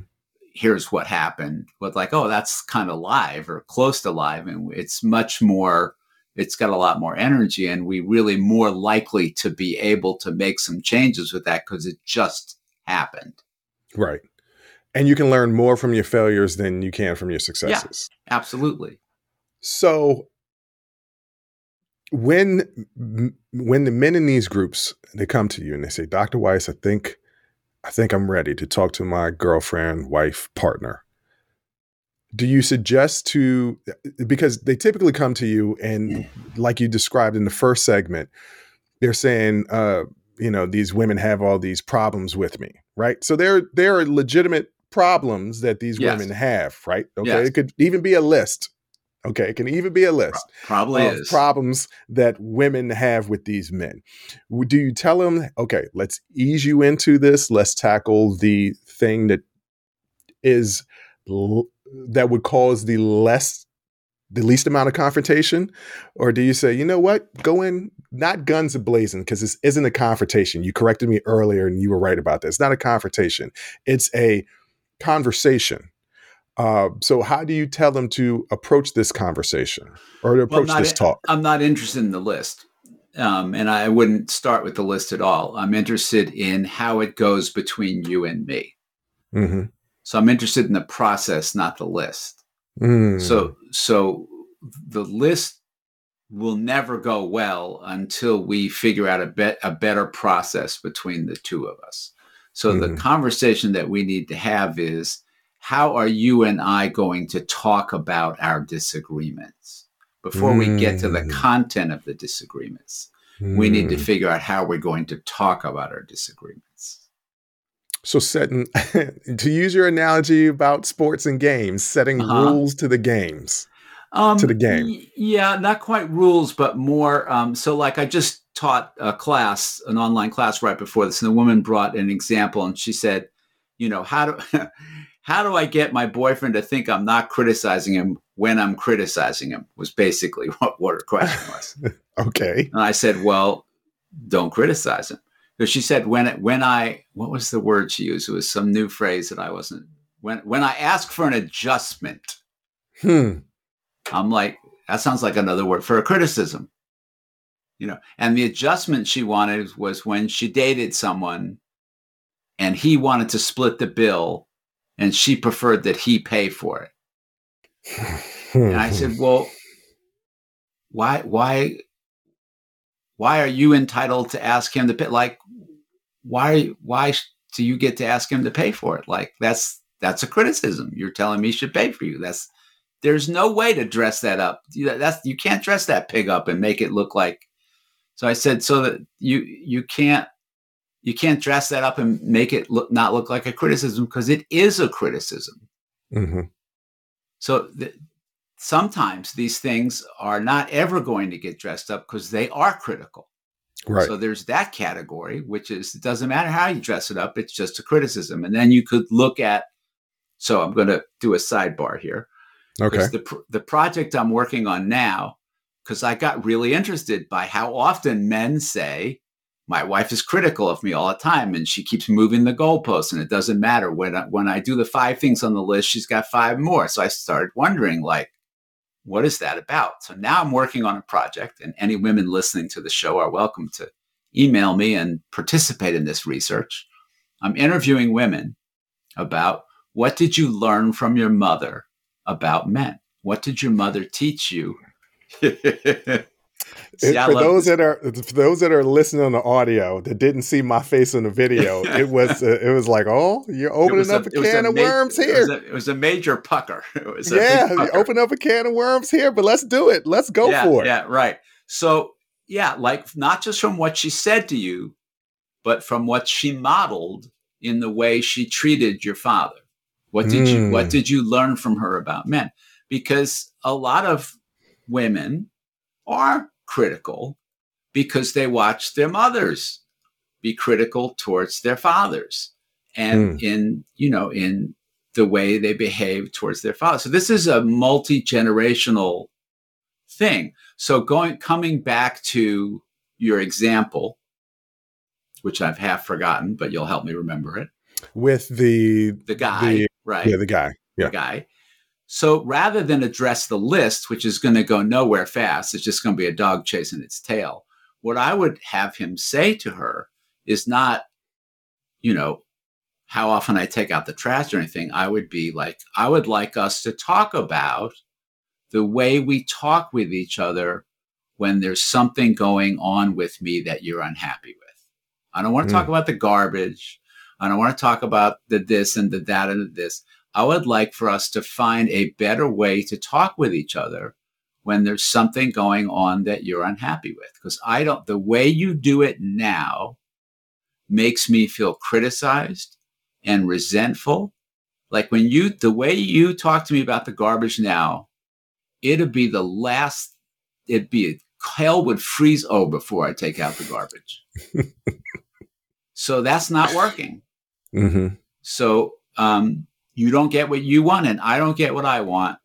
here's what happened with like oh that's kind of live or close to live and it's much more it's got a lot more energy and we really more likely to be able to make some changes with that because it just happened. Right. And you can learn more from your failures than you can from your successes. yeah, absolutely. So when when the men in these groups they come to you and they say dr weiss i think i think i'm ready to talk to my girlfriend wife partner do you suggest to because they typically come to you and like you described in the first segment they're saying uh you know these women have all these problems with me right so there there are legitimate problems that these yes. women have right okay yes. it could even be a list okay it can even be a list probably of is. problems that women have with these men do you tell them okay let's ease you into this let's tackle the thing that is that would cause the less the least amount of confrontation? Or do you say you know what? Go in not guns blazing because this isn't a confrontation. You corrected me earlier and you were right about this. It's not a confrontation. It's a conversation. Uh, so how do you tell them to approach this conversation or to approach well, this talk? I'm not interested in the list um, and i wouldn't start with the list at all. I'm interested in how it goes between you and me. Mm-hmm. So I'm interested in the process, not the list. Mm. So so the list will never go well until we figure out a bet a better process between the two of us. So mm. the conversation that we need to have is how are you and I going to talk about our disagreements before mm. we get to the mm. content of the disagreements? We need to mm. figure out how we're going to talk about our disagreements. So setting (laughs) to use your analogy about sports and games, setting uh-huh. rules to the games. Um, to the game. Y- yeah, not quite rules, but more. Um, so, like, I just taught a class, an online class right before this, and the woman brought an example, and she said, "You know, how do (laughs) how do I get my boyfriend to think I'm not criticizing him when I'm criticizing him?" Was basically (laughs) what, what her question was. okay. And I said, "Well, don't criticize him." Because she said when it, when I what was the word she used? It was some new phrase that I wasn't when when I ask for an adjustment. Hmm. I'm like that sounds like another word for a criticism. You know, and the adjustment she wanted was when she dated someone and he wanted to split the bill and she preferred that he pay for it. (laughs) and I said, "Well, why why why are you entitled to ask him to pay? Like, why why do you get to ask him to pay for it? Like that's that's a criticism. You're telling me he should pay for you. That's there's no way to dress that up. That's you can't dress that pig up and make it look like. So I said so that you you can't you can't dress that up and make it look not look like a criticism because it is a criticism. Mm-hmm. So th- sometimes these things are not ever going to get dressed up because they are critical. Right. So there's that category, which is it doesn't matter how you dress it up, it's just a criticism. And then you could look at. So I'm going to do a sidebar here. Okay. The the project I'm working on now, because I got really interested by how often men say, "My wife is critical of me all the time, and she keeps moving the goalposts, and it doesn't matter when I, when I do the five things on the list, she's got five more." So I started wondering, like, what is that about? So now I'm working on a project, and any women listening to the show are welcome to email me and participate in this research. I'm interviewing women about what did you learn from your mother about men? What did your mother teach you? (laughs) See, I for those that are for those that are listening on the audio that didn't see my face in the video, (laughs) it was uh, it was like, oh, you're opening up a, it was can of ma- worms It here. was, a, it was a major pucker. (laughs) It a Yeah, you pucker. open up a can of worms here, but let's do it. Let's go yeah, for it. Yeah, right. So, yeah, like not just from what she said to you, but from what she modeled in the way she treated your father. What did you Mm. what did you learn from her about men? Because a lot of women are critical because they watch their mothers be critical towards their fathers and hmm. in you know in the way they behave towards their father. So this is a multi-generational thing. So going coming back to your example which i've half forgotten but you'll help me remember it. With the the guy The- right. Yeah, the guy. yeah. the guy so rather than address the list which is going to go nowhere fast it's just going to be a dog chasing its tail what i would have him say to her is not you know how often i take out the trash or anything i would be like i would like us to talk about the way we talk with each other when there's something going on with me that you're unhappy with. I don't want to talk mm. about the garbage. I don't want to talk about the this and the that and the this I would like for us to find a better way to talk with each other when there's something going on that you're unhappy with. Because I don't, the way you do it now makes me feel criticized and resentful. Like when you, the way you talk to me about the garbage now, it'd be the last, it'd be, hell would freeze over before I take out the garbage. (laughs) so that's not working. hmm So um, you don't get what you want, and I don't get what I want.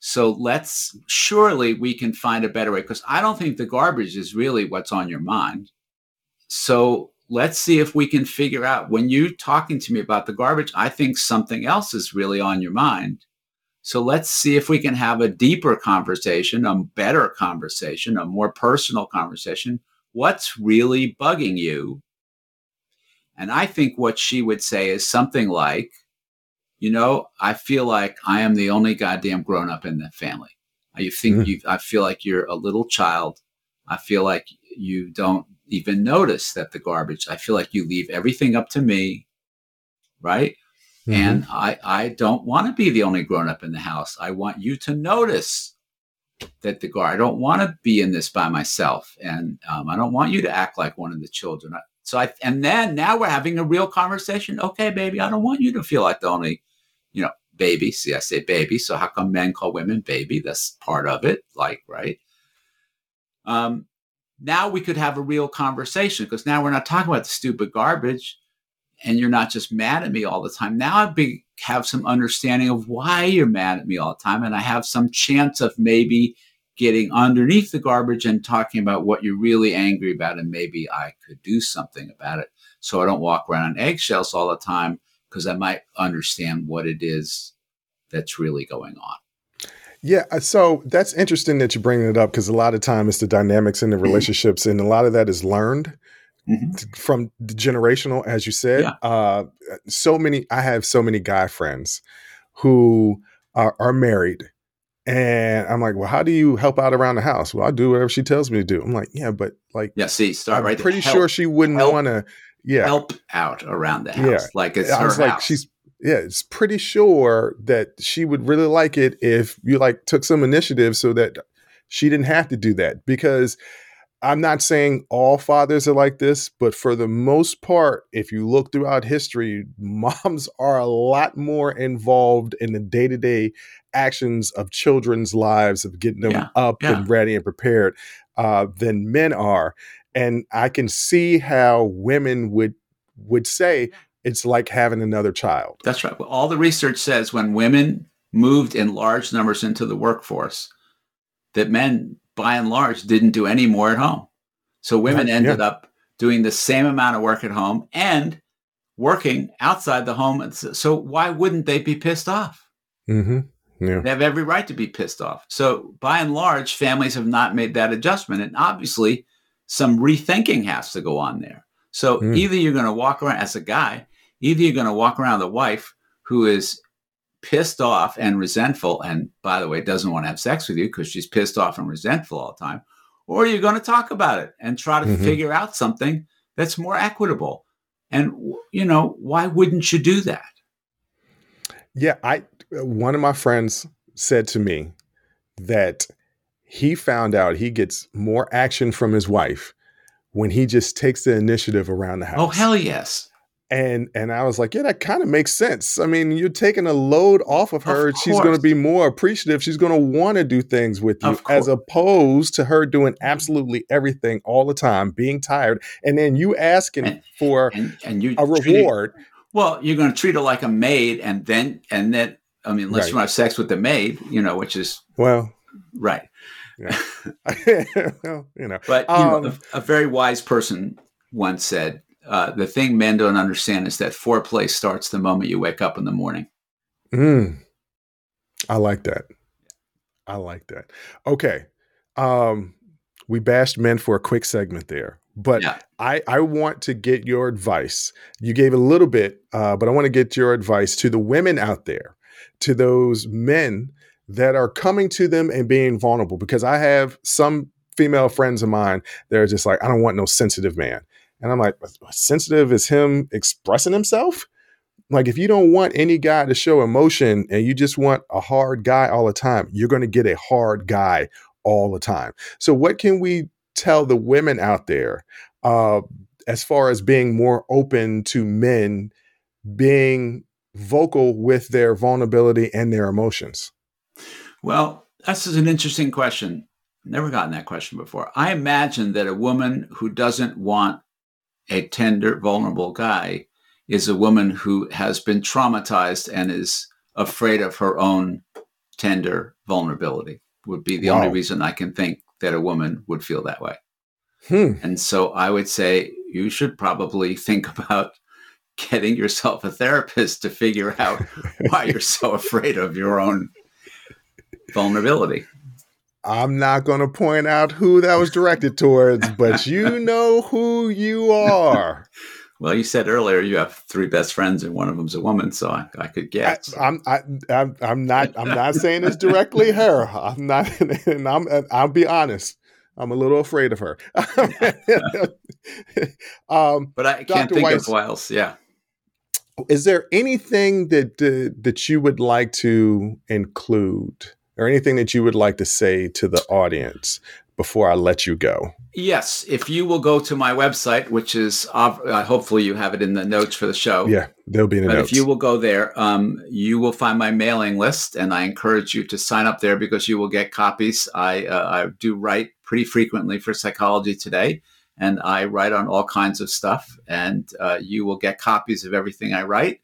So let's surely we can find a better way because I don't think the garbage is really what's on your mind. So let's see if we can figure out when you're talking to me about the garbage, I think something else is really on your mind. So let's see if we can have a deeper conversation, a better conversation, a more personal conversation. What's really bugging you? And I think what she would say is something like, you know, I feel like I am the only goddamn grown up in the family. You think Mhm. you, I feel like you're a little child. I feel like you don't even notice that the garbage, I feel like you leave everything up to me. Right. Mm-hmm. And I, I don't want to be the only grown up in the house. I want you to notice that the guard, I don't want to be in this by myself. And um, I don't want you to act like one of the children. So I, and then now we're having a real conversation. Okay, baby, I don't want you to feel like the only, baby. See, I say baby. So how come men call women baby? That's part of it. Like, right. Um, now we could have a real conversation because now we're not talking about the stupid garbage and you're not just mad at me all the time. Now I be, have some understanding of why you're mad at me all the time. And I have some chance of maybe getting underneath the garbage and talking about what you're really angry about. And maybe I could do something about it. So I don't walk around on eggshells all the time because I might understand what it is that's really going on. Yeah, uh, so that's interesting that you're bringing it up because a lot of time it's the dynamics in the relationships, and a lot of that is learned Mhm. t- from the generational, as you said. Yeah. Uh, so many, I have so many guy friends who are, are married, and I'm like, well, how do you help out around the house? Well, I do whatever she tells me to do. I'm like, yeah, but like, Yeah, see, start I'm right there. pretty Help- sure she wouldn't want to. Yeah, help out around the Yeah. house. Like it's I her was like, house. she's yeah, it's pretty sure that she would really like it if you like took some initiative so that she didn't have to do that. Because I'm not saying all fathers are like this, but for the most part, if you look throughout history, moms (laughs) are a lot more involved in the day to day actions of children's lives, of getting them Yeah, up yeah. and ready and prepared, uh, than men are. And I can see how women would would say it's like having another child. That's right. Well, all the research says when women moved in large numbers into the workforce, that men, by and large, didn't do any more at home. So women Right, ended up doing the same amount of work at home and working outside the home. So so why wouldn't they be pissed off? Mm-hmm. Yeah. They have every right to be pissed off. So by and large, families have not made that adjustment. And obviously, some rethinking has to go on there. So Mm. either you're going to walk around as a guy, either you're going to walk around the wife who is pissed off and resentful, and by the way, doesn't want to have sex with you because she's pissed off and resentful all the time, or you're going to talk about it and try to Mhm. figure out something that's more equitable. And you know, why wouldn't you do that? Yeah, I one of my friends said to me that he found out he gets more action from his wife when he just takes the initiative around the oh, house. Oh hell yes. And and I was like, yeah, that kind of makes sense. I mean, you're taking a load off of Of her. She's going to be more appreciative. She's going to want to do things with you as opposed to her doing absolutely everything all the time, being tired, and then you asking And- for And and you a it- reward. well, you're going to treat her like a maid, and then and then I mean, unless Right. you want to have sex with the maid, you know, which is Well, right. (laughs) (laughs) well, you know, But you know, Um, a, a very wise person once said, uh, "The thing men don't understand is that foreplay starts the moment you wake up in the morning." Mm. I like that. I like that. Okay. Um, we bashed men for a quick segment there, but Yeah. I, I want to get your advice. You gave a little bit, uh, but I want to get your advice to the women out there, to those men that are coming to them and being vulnerable. Because I have some female friends of mine that are just like, I don't want no sensitive man. And I'm like, sensitive is him expressing himself? Like, if you don't want any guy to show emotion and you just want a hard guy all the time, you're going to get a hard guy all the time. So, what can we tell the women out there uh, as far as being more open to men being vocal with their vulnerability and their emotions? Well, this is an interesting question. Never gotten that question before. I imagine that a woman who doesn't want a tender, vulnerable guy is a woman who has been traumatized and is afraid of her own tender vulnerability. Would be the only reason I can think that a woman would feel that way. Hmm. And so I would say you should probably think about getting yourself a therapist to figure out (laughs) why you're so afraid of your own vulnerability. I'm not going to point out who that was directed towards, but (laughs) you know who you are. Well, you said earlier you have three best friends and one of them's a woman, so I, I could guess. I'm, I, I'm, I'm not, I'm not saying it's directly her. I'm not, (laughs) and I'm I'll be honest. I'm a little afraid of her. (laughs) um, but I can't Dr. think Weiss- of who else. Yeah. is there anything that uh, that you would like to include, or anything that you would like to say to the audience before I let you go? Yes. If you will go to my website, which is uh, hopefully you have it in the notes for the show. Yeah, there'll be in the But notes. if you will go there, um, you will find my mailing list, and I encourage you to sign up there because you will get copies. I uh, I do write pretty frequently for Psychology Today, and I write on all kinds of stuff, and uh, you will get copies of everything I write.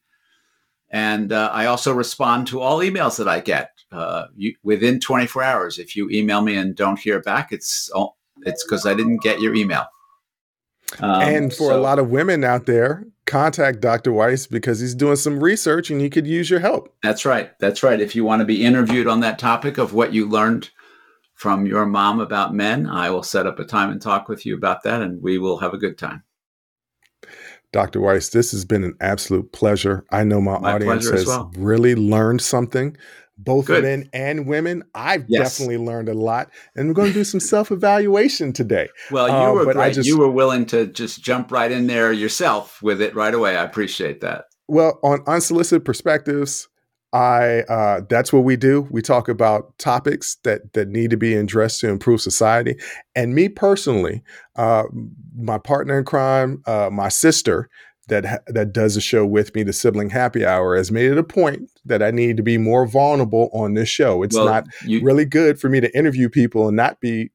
And uh, I also respond to all emails that I get uh, you, within 24 hours. If you email me and don't hear back, it's all, it's because I didn't get your email. Um, and for a lot of women out there, contact Dr. Weiss because he's doing some research and he could use your help. That's right. That's right. If you want to be interviewed on that topic of what you learned from your mom about men, I will set up a time and talk with you about that, and we will have a good time. Dr. Weiss, this has been an absolute pleasure. I know my, My audience has well. really learned something, both Good. men and women. I've Yes. definitely learned a lot, and we're going to do some self evaluation today. Well, you Uh, were great. just- you were willing to just jump right in there yourself with it right away. I appreciate that. Well, on unsolicited perspectives, I uh, that's what we do. We talk about topics that that need to be addressed to improve society. And me personally, uh, my partner in crime, uh, my sister that that does a show with me, the sibling happy hour, has made it a point that I need to be more vulnerable on this show. It's well, not you, really good for me to interview people and not be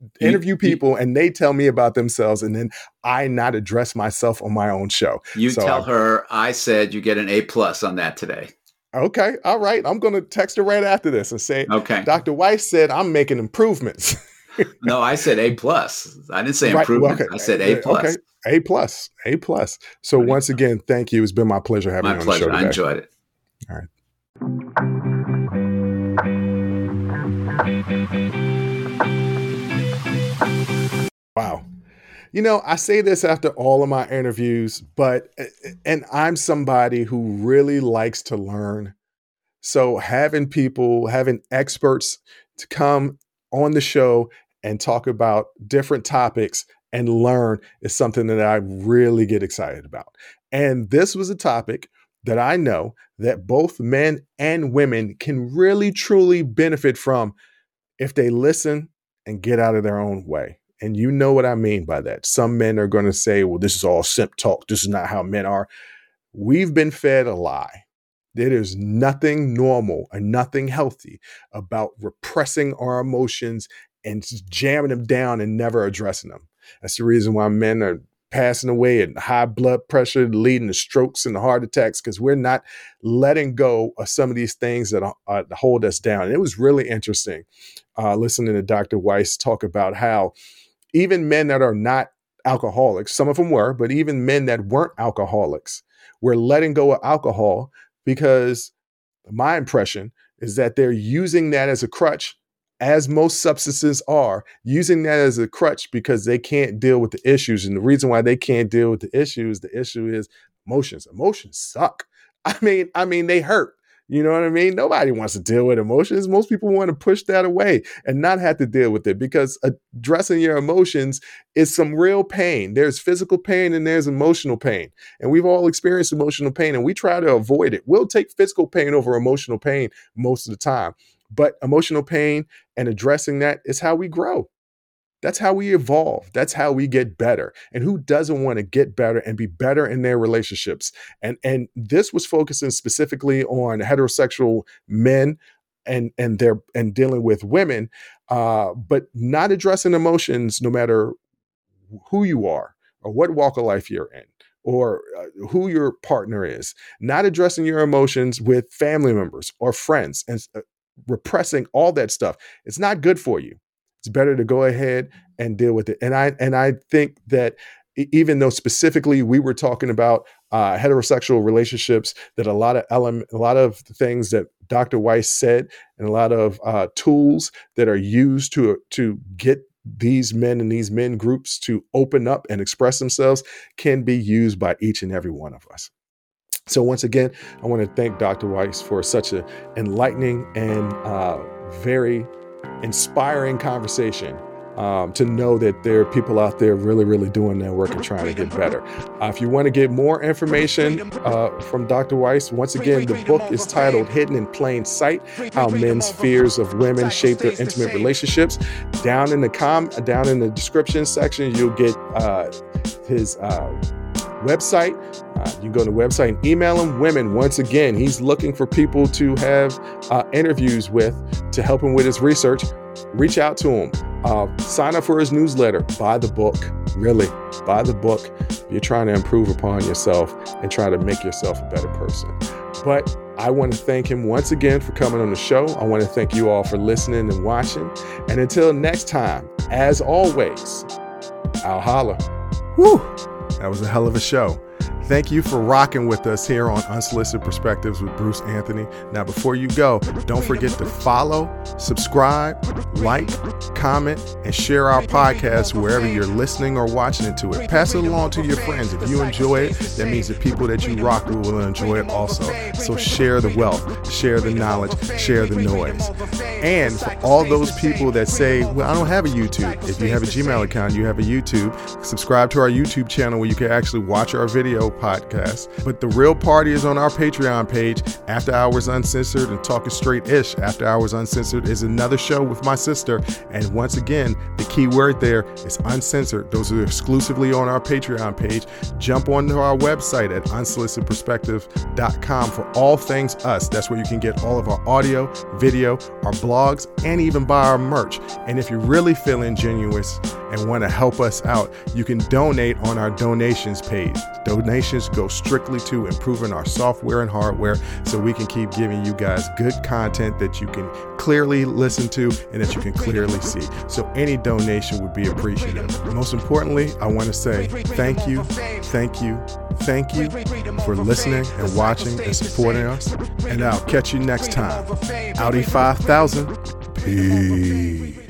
You- interview you- people and they tell me about themselves and then I not address myself on my own show. you so tell I- her I said you get an A plus on that today. Okay, all right. I'm going to text her right after this and say, Okay. Dr. Weiss said I'm making improvements. (laughs) (laughs) No, I said A plus. I didn't say Right, well, improvement. okay. I said A plus. Okay, A plus, A plus. So Right. once again, thank you. It's been my pleasure having My you on pleasure. the show I enjoyed it. All right. Wow. You know, I say this after all of my interviews, but and I'm somebody who really likes to learn. So having people, having experts to come on the show and talk about different topics and learn is something that I really get excited about. And this was a topic that I know that both men and women can really truly benefit from if they listen and get out of their own way. And you know what I mean by that. Some men are going to say, well, this is all simp talk. This is not how men are. We've been fed a lie. There is nothing normal and nothing healthy about repressing our emotions and jamming them down and never addressing them. That's the reason why men are passing away and high blood pressure leading to strokes and heart attacks because we're not letting go of some of these things that uh, hold us down. And it was really interesting uh, listening to Dr. Weiss talk about how even men that are not alcoholics, some of them were, but even men that weren't alcoholics, were letting go of alcohol because my impression is that they're using that as a crutch as most substances are, using that as a crutch because they can't deal with the issues. And the reason why they can't deal with the issues, the issue is emotions. Emotions suck. (laughs) I mean, I mean, they hurt. You know what I mean? Nobody wants to deal with emotions. Most people want to push that away and not have to deal with it because addressing your emotions is some real pain. There's physical pain and there's emotional pain. And we've all experienced emotional pain and we try to avoid it. We'll take physical pain over emotional pain most of the time. But emotional pain and addressing that is how we grow. That's how we evolve. That's how we get better. And who doesn't want to get better and be better in their relationships? And and this was focusing specifically on heterosexual men and and their and dealing with women, uh, but not addressing emotions, no matter who you are or what walk of life you're in or uh, who your partner is, not addressing your emotions with family members or friends, and uh, repressing all that stuff. It's not good for you. It's better to go ahead and deal with it. And I and I think that even though specifically we were talking about uh, heterosexual relationships, that a lot of element, a lot of things that Dr. Weiss said, and a lot of uh, tools that are used to to get these men and these men groups to open up and express themselves can be used by each and every one of us. So, once again, I want to thank Dr. Weiss for such an enlightening and uh, very inspiring conversation. Um, to know that there are people out there really, really doing their work and trying to get better. Uh, if you want to get more information uh, from Dr. Weiss, once again, the book is titled Hidden in Plain Sight How Men's Fears of Women Shape Their Intimate Relationships. Down in the com, down in the description section, you'll get uh, his uh, website. Uh, you can go to the website and email him. Women, once again, he's looking for people to have uh, interviews with to help him with his research. Reach out to him. Uh, sign up for his newsletter. Buy the book. Really, buy the book. You're trying to improve upon yourself and try to make yourself a better person. But I want to thank him once again for coming on the show. I want to thank you all for listening and watching. And until next time, as always, I'll holler. Woo! That was a hell of a show. Thank you for rocking with us here on Unsolicited Perspectives with Bruce Anthony. Now, before you go, don't forget to follow, subscribe, like, comment, and share our podcast wherever you're listening or watching it to it. Pass it along to your friends. If you enjoy it, that means the people that you rock with will enjoy it also. So share the wealth, share the knowledge, share the noise. And for all those people that say, well, I don't have a YouTube, if you have a Gmail account, you have a YouTube, subscribe to our YouTube channel where you can actually watch our video podcast. But the real party is on our Patreon page, After Hours Uncensored and Talking Straight Ish. After Hours Uncensored is another show with my sister. And once again, the key word there is uncensored. Those are exclusively on our Patreon page. Jump onto our website at unsolicitedperspective.com for all things us. That's where you can get all of our audio, video, our blogs, and even buy our merch. And if you're really feeling genuine and want to help us out, you can donate on our donations page. Donations go strictly to improving our software and hardware so we can keep giving you guys good content that you can clearly listen to and that you can clearly see. So any donation would be appreciated. Most importantly, I want to say thank you, thank you, thank you for listening and watching and supporting us. And I'll catch you next time. Audi 5000. Peace.